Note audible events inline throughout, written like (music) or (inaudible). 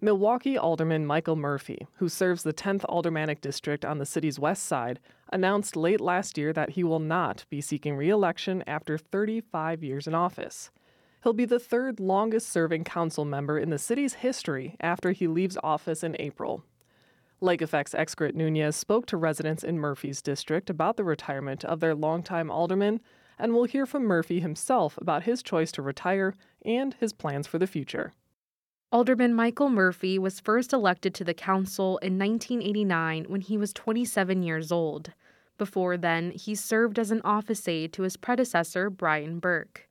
Milwaukee Alderman Michael Murphy, who serves the 10th Aldermanic District on the city's west side, announced late last year that he will not be seeking re election after 35 years in office. He'll be the third longest serving council member in the city's history after he leaves office in April. Lake Effect's Xcaret Nunez spoke to residents in Murphy's district about the retirement of their longtime alderman, and we'll hear from Murphy himself about his choice to retire and his plans for the future. Alderman Michael Murphy was first elected to the council in 1989 when he was 27 years old. Before then, he served as an office aide to his predecessor, Brian Burke.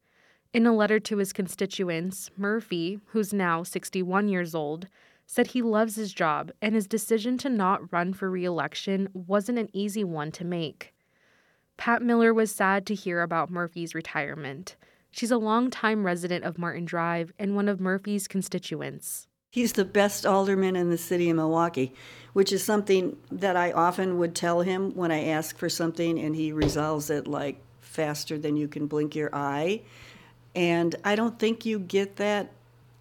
In a letter to his constituents, Murphy, who's now 61 years old, said he loves his job and his decision to not run for re election wasn't an easy one to make. Pat Miller was sad to hear about Murphy's retirement. She's a longtime resident of Martin Drive and one of Murphy's constituents. He's the best alderman in the city of Milwaukee, which is something that I often would tell him when I ask for something, and he resolves it like faster than you can blink your eye. And I don't think you get that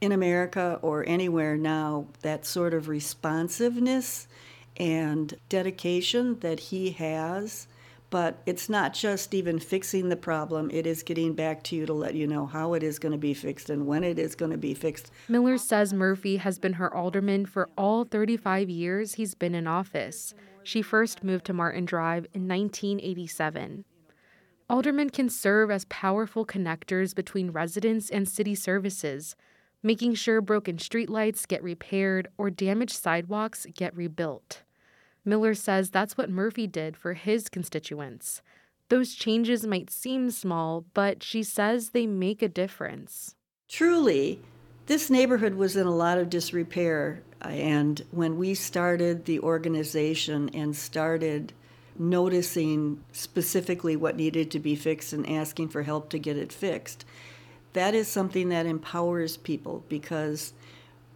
in America or anywhere now, that sort of responsiveness and dedication that he has but it's not just even fixing the problem, it is getting back to you to let you know how it is going to be fixed and when it is going to be fixed. Miller says Murphy has been her alderman for all 35 years he's been in office. She first moved to Martin Drive in 1987. Aldermen can serve as powerful connectors between residents and city services, making sure broken streetlights get repaired or damaged sidewalks get rebuilt. Miller says that's what Murphy did for his constituents. Those changes might seem small, but she says they make a difference. Truly, this neighborhood was in a lot of disrepair. Uh, and when we started the organization and started noticing specifically what needed to be fixed and asking for help to get it fixed, that is something that empowers people because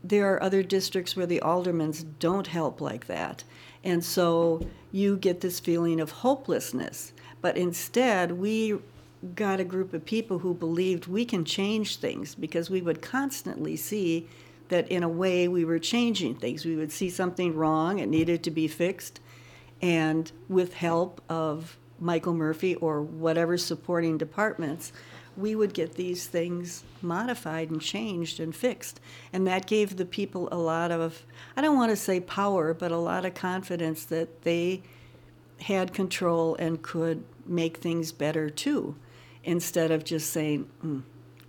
there are other districts where the aldermans don't help like that. And so you get this feeling of hopelessness. But instead, we got a group of people who believed we can change things because we would constantly see that in a way we were changing things. We would see something wrong, it needed to be fixed, and with help of Michael Murphy or whatever supporting departments, we would get these things modified and changed and fixed. And that gave the people a lot of, I don't want to say power, but a lot of confidence that they had control and could make things better too, instead of just saying, mm,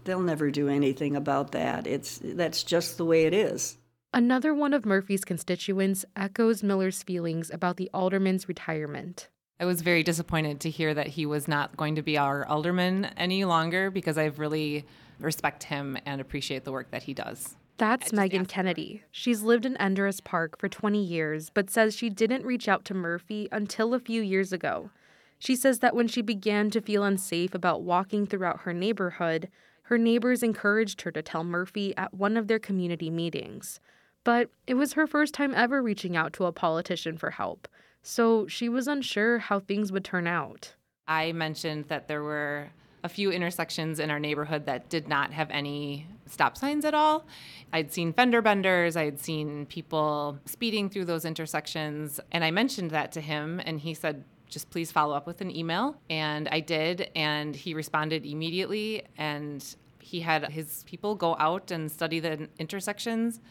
they'll never do anything about that. It's, that's just the way it is. Another one of Murphy's constituents echoes Miller's feelings about the alderman's retirement. I was very disappointed to hear that he was not going to be our alderman any longer because I really respect him and appreciate the work that he does. That's Megan Kennedy. She's lived in Enderis Park for 20 years, but says she didn't reach out to Murphy until a few years ago. She says that when she began to feel unsafe about walking throughout her neighborhood, her neighbors encouraged her to tell Murphy at one of their community meetings. But it was her first time ever reaching out to a politician for help so she was unsure how things would turn out. I mentioned that there were a few intersections in our neighborhood that did not have any stop signs at all. I'd seen fender benders, I'd seen people speeding through those intersections, and I mentioned that to him, and he said, just please follow up with an email. And I did, and he responded immediately, and he had his people go out and study the intersections.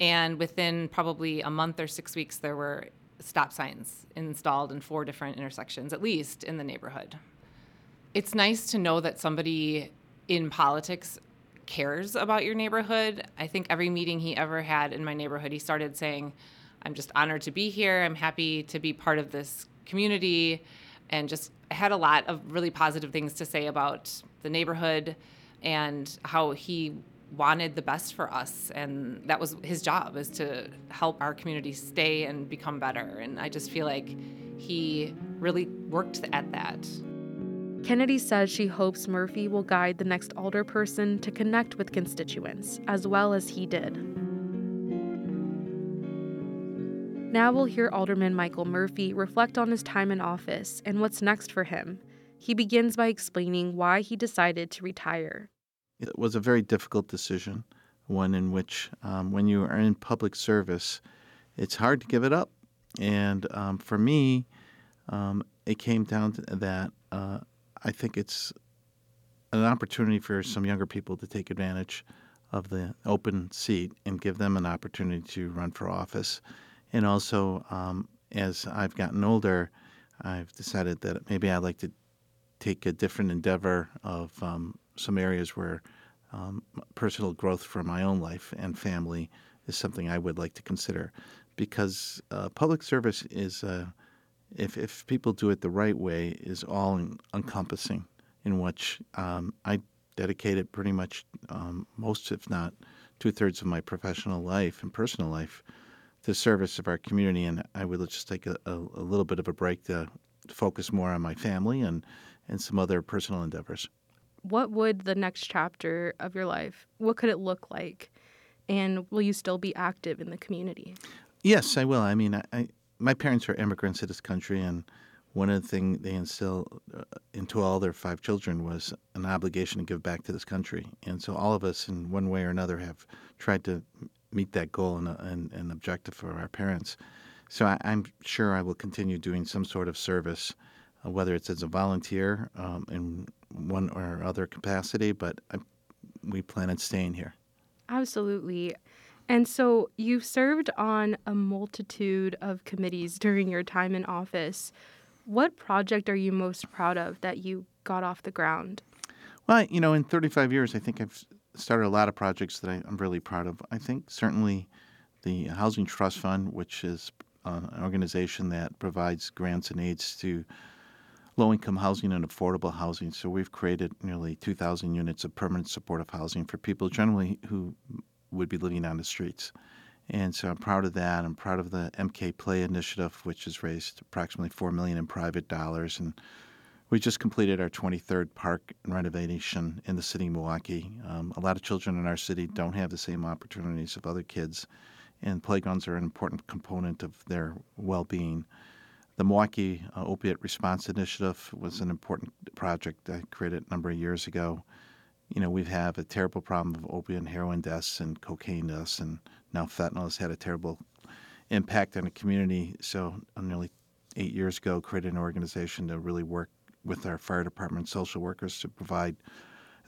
And within probably a month or six weeks, there were stop signs installed in four different intersections, at least in the neighborhood. It's nice to know that somebody in politics cares about your neighborhood. I think every meeting he ever had in my neighborhood, he started saying, I'm just honored to be here. I'm happy to be part of this community. And just had a lot of really positive things to say about the neighborhood and how he wanted the best for us and that was his job is to help our community stay and become better. And i just feel like he really worked at that. Kennedy says she hopes murphy will guide the next alderperson to connect with constituents as well as he did. Now we'll hear alderman michael murphy reflect on his time in office and what's next for him. He begins by explaining why he decided to retire it was a very difficult decision. one in which, um, when you are in public service, it's hard to give it up. And um, for me, um, it came down to that uh, I think it's an opportunity for some younger people to take advantage of the open seat and give them an opportunity to run for office. And also, um, as I've gotten older, I've decided that maybe I'd like to take a different endeavor of um, some areas where um, personal growth for my own life and family is something I would like to consider. Because uh, public service is, uh, if, if people do it the right way, is all encompassing, in which um, I dedicated pretty much um, most, if not two thirds, of my professional life and personal life to service of our community. And I would just take a, a, a little bit of a break to focus more on my family and, and some other personal endeavors what would the next chapter of your life what could it look like? And will you still be active in the community? Yes i will. I mean I, I, my parents are immigrants to this country and one of the things they instilled uh, into all their five children was an obligation to give back to this country. And so all of us in one way or another have tried to meet that goal and, and, and objective for our parents. So I, am sure i will continue doing some sort of service uh, whether it's as a volunteer um, in one or other capacity, but I, we plan on staying here. Absolutely. And so you've served on a multitude of committees during your time in office. What project are you most proud of that you got off the ground? Well, you know, in 35 years, I think I've started a lot of projects that I, am really proud of. I think certainly the Housing Trust Fund, which is uh, an organization that provides grants and aids to low income housing and affordable housing. So we've created nearly 2,000 units of permanent supportive housing for people generally who would be living on the streets. And so I'm proud of that. I'm proud of the MKE Play initiative, which has raised approximately four million in private dollars. And we just completed our 23rd park renovation in the city of Milwaukee. Um, a lot of children in our city don't have the same opportunities of other kids, and playgrounds are an important component of their well-being. The Milwaukee uh, Opiate Response Initiative was an important project I created a number of years ago. You know, we have had a terrible problem of opiate and heroin deaths and cocaine deaths, and now fentanyl has had a terrible impact on the community. So, uh, nearly eight years ago, created an organization to really work with our fire department social workers to provide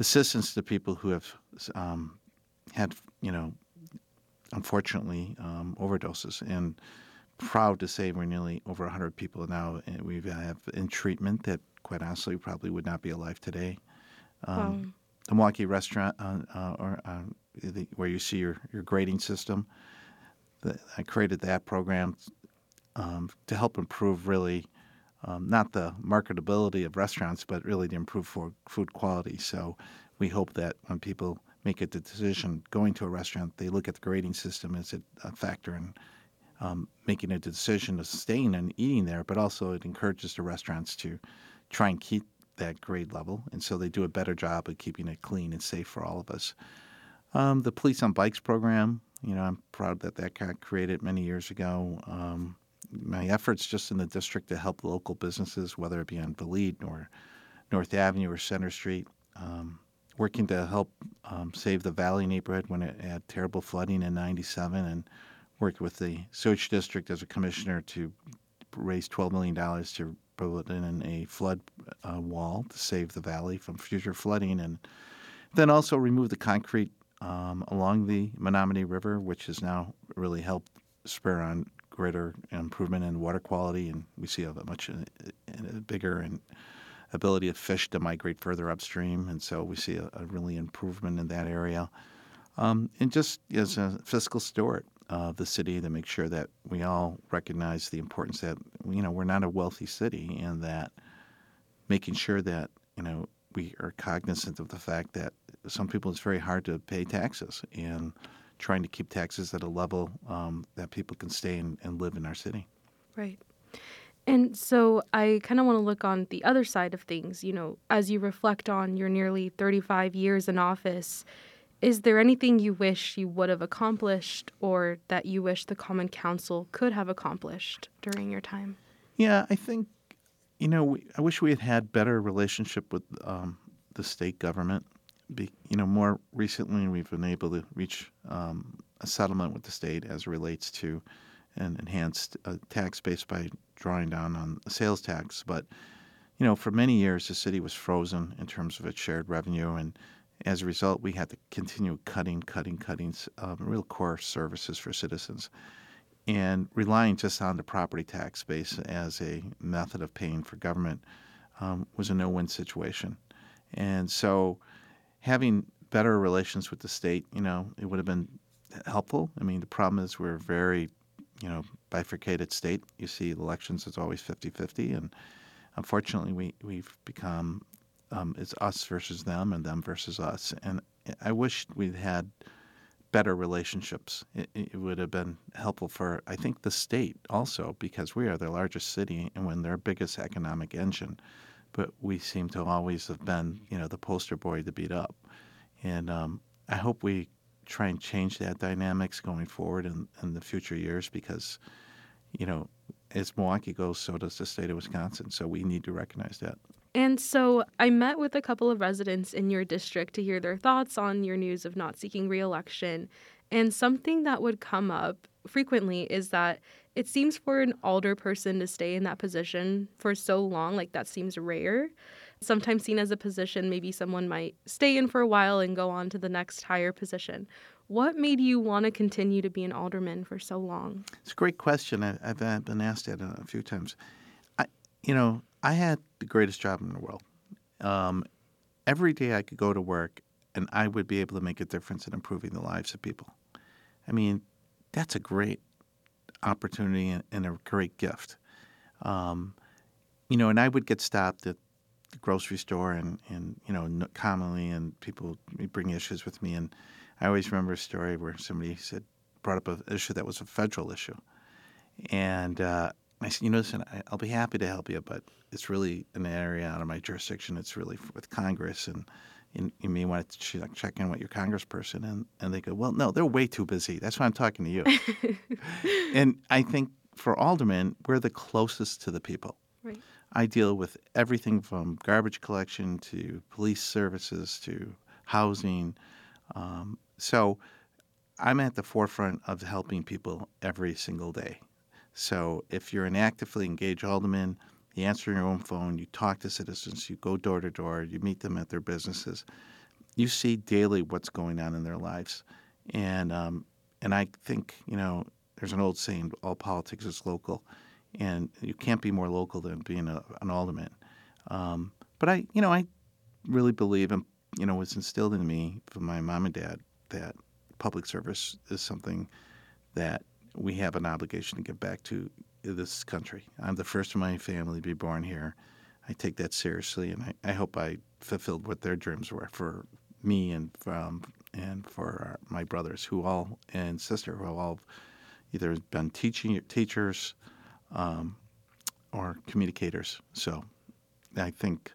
assistance to people who have um, had, you know, unfortunately, um, overdoses. And proud to say we're nearly over 100 people now and we have in treatment that quite honestly probably would not be alive today. Um, wow. The Milwaukee restaurant uh, uh, or, uh, the, where you see your, your grading system, the, I created that program um, to help improve really um, not the marketability of restaurants, but really to improve for food quality. So we hope that when people make a decision going to a restaurant, they look at the grading system as a, a factor in um, making a decision of staying and eating there, but also it encourages the restaurants to try and keep that grade level, and so they do a better job of keeping it clean and safe for all of us. Um, the Police on Bikes program, you know, I'm proud that that got created many years ago. Um, my efforts just in the district to help local businesses, whether it be on Vliet or North Avenue or Center Street, um, working to help um, save the Valley neighborhood when it had terrible flooding in '97 and worked with the sewage district as a commissioner to raise $12 million to put in a flood uh, wall to save the valley from future flooding, and then also remove the concrete um, along the Menominee River, which has now really helped spur on greater improvement in water quality, and we see a much uh, bigger and ability of fish to migrate further upstream, and so we see a, a really improvement in that area. Um, and just as a fiscal steward, of the city to make sure that we all recognize the importance that you know we're not a wealthy city and that making sure that you know we are cognizant of the fact that some people it's very hard to pay taxes and trying to keep taxes at a level um, that people can stay and, and live in our city. Right. And so I kind of want to look on the other side of things. You know, as you reflect on your nearly 35 years in office, is there anything you wish you would have accomplished or that you wish the Common Council could have accomplished during your time? Yeah, I think, you know, we, I wish we had had better relationship with um, the state government be, you know, more recently we've been able to reach um, a settlement with the state as relates to an enhanced uh, tax base by drawing down on sales tax. But you know, for many years the city was frozen in terms of its shared revenue, and as a result, we had to continue cutting, cutting, cutting um, real core services for citizens, and relying just on the property tax base as a method of paying for government um, was a no-win situation. And so, having better relations with the state, you know, it would have been helpful. I mean, the problem is we're a very, you know, bifurcated state. You see elections it's always 50-50, and unfortunately, we we've become um, it's us versus them and them versus us. And I wish we'd had better relationships. It, it, would have been helpful for, I think, the state also, because we are the largest city and when their biggest economic engine but we seem to always have been, you know, the poster boy to beat up. And um, I hope we try and change that dynamics going forward in, in the future years because, you know, as Milwaukee goes, so does the state of Wisconsin. So we need to recognize that. And so I met with a couple of residents in your district to hear their thoughts on your news of not seeking reelection. And something that would come up frequently is that it seems for an older person to stay in that position for so long, like that seems rare. Sometimes seen as a position, maybe someone might stay in for a while and go on to the next higher position. What made you want to continue to be an alderman for so long? It's a great question. I, have uh, been asked that a few times. I, you know, I had the greatest job in the world. Um, every day I could go to work and I would be able to make a difference in improving the lives of people. I mean, that's a great opportunity and, a great gift. Um, you know, and I would get stopped at the grocery store and, and you know, commonly, and people bring issues with me. And I always remember a story where somebody said, brought up an issue that was a federal issue. And uh, I said, you know, listen, I'll be happy to help you, but it's really an area out of my jurisdiction. It's really with Congress and you, you may want to check in with your congressperson. And, and they go, well, no, they're way too busy. That's why I'm talking to you. (laughs) and I think for aldermen, we're the closest to the people. Right. I deal with everything from garbage collection to police services to housing. Um, so I'm at the forefront of helping people every single day. So if you're an actively engaged alderman, you answer your own phone, you talk to citizens, you go door to door, you meet them at their businesses. You see daily what's going on in their lives. And, um, and I think, you know, there's an old saying, all politics is local. And you can't be more local than being a, an alderman. Um, but I, you know, I really believe, and you know, was instilled in me from my mom and dad that public service is something that we have an obligation to give back to this country. I'm the first of my family to be born here. I take that seriously, and I, I hope I fulfilled what their dreams were for me and um, and for our, my brothers, who all and sister, who all either been teaching teachers um, or communicators. So I think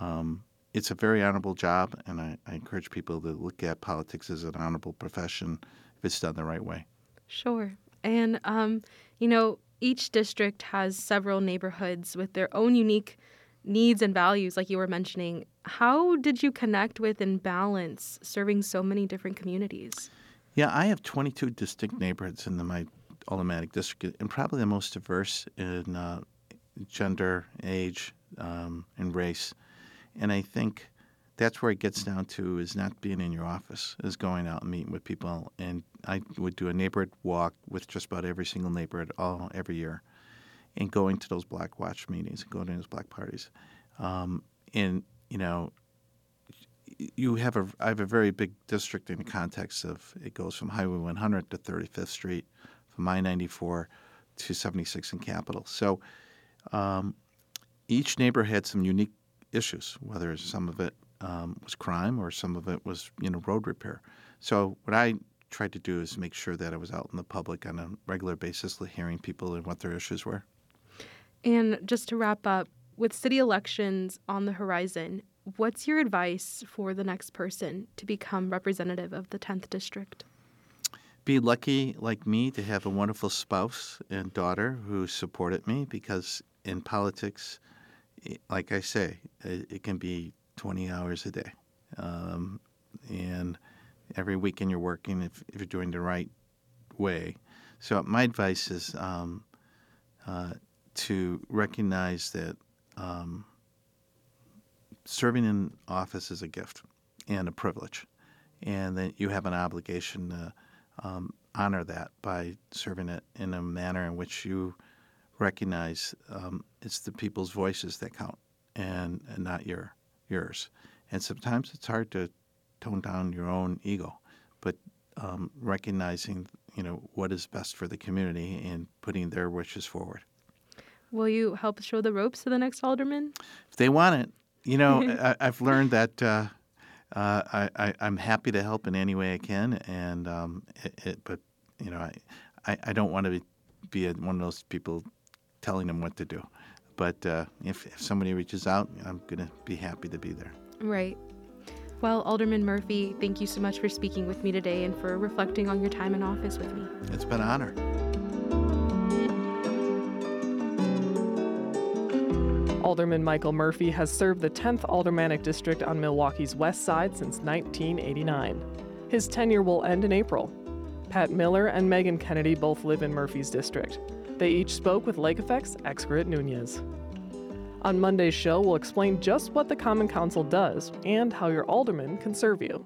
um, it's a very honorable job, and I, I encourage people to look at politics as an honorable profession if it's done the right way. Sure. And, um, you know, each district has several neighborhoods with their own unique needs and values, like you were mentioning. How did you connect with and balance serving so many different communities? Yeah, I have 22 distinct neighborhoods in the, my Aldermanic district, and probably the most diverse in uh, gender, age, um, and race. And I think that's where it gets down to is not being in your office, is going out and meeting with people. And I would do a neighborhood walk with just about every single neighborhood all every year, and going to those Black Watch meetings and going to those Black parties. Um, and you know, you have a I have a very big district in the context of it goes from Highway 100 to 35th Street, from I-94 to 76 and Capitol. So um, each neighborhood had some unique issues, whether some of it um, was crime or some of it was you know road repair. So what I tried to do is make sure that I was out in the public on a regular basis, hearing people and what their issues were. And just to wrap up, with city elections on the horizon, what's your advice for the next person to become representative of the 10th district? Be lucky, like me, to have a wonderful spouse and daughter who supported me because in politics, like I say, it, it can be 20 hours a day. Um, and every weekend you're working if, if you're doing the right way. So my advice is um, uh, to recognize that um, serving in office is a gift and a privilege, and that you have an obligation to um, honor that by serving it in a manner in which you recognize um, it's the people's voices that count and, and not your yours. And sometimes it's hard to tone down your own ego, but um, recognizing you know what is best for the community and putting their wishes forward. Will you help show the ropes to the next alderman? If they want it, you know, (laughs) I, have learned that uh, uh, I, am happy to help in any way I can, and um, it, it, but you know, I, I, I don't want to be, be a, one of those people telling them what to do. But uh, if, if somebody reaches out, I'm going to be happy to be there. Right. Well, Alderman Murphy, thank you so much for speaking with me today and for reflecting on your time in office with me. It's been an honor. Alderman Michael Murphy has served the 10th Aldermanic District on Milwaukee's west side since 1989. His tenure will end in April. Pat Miller and Megan Kennedy both live in Murphy's district. They each spoke with Lake Effect's Xcaret Nunez. On Monday's show, we'll explain just what the Common Council does and how your alderman can serve you.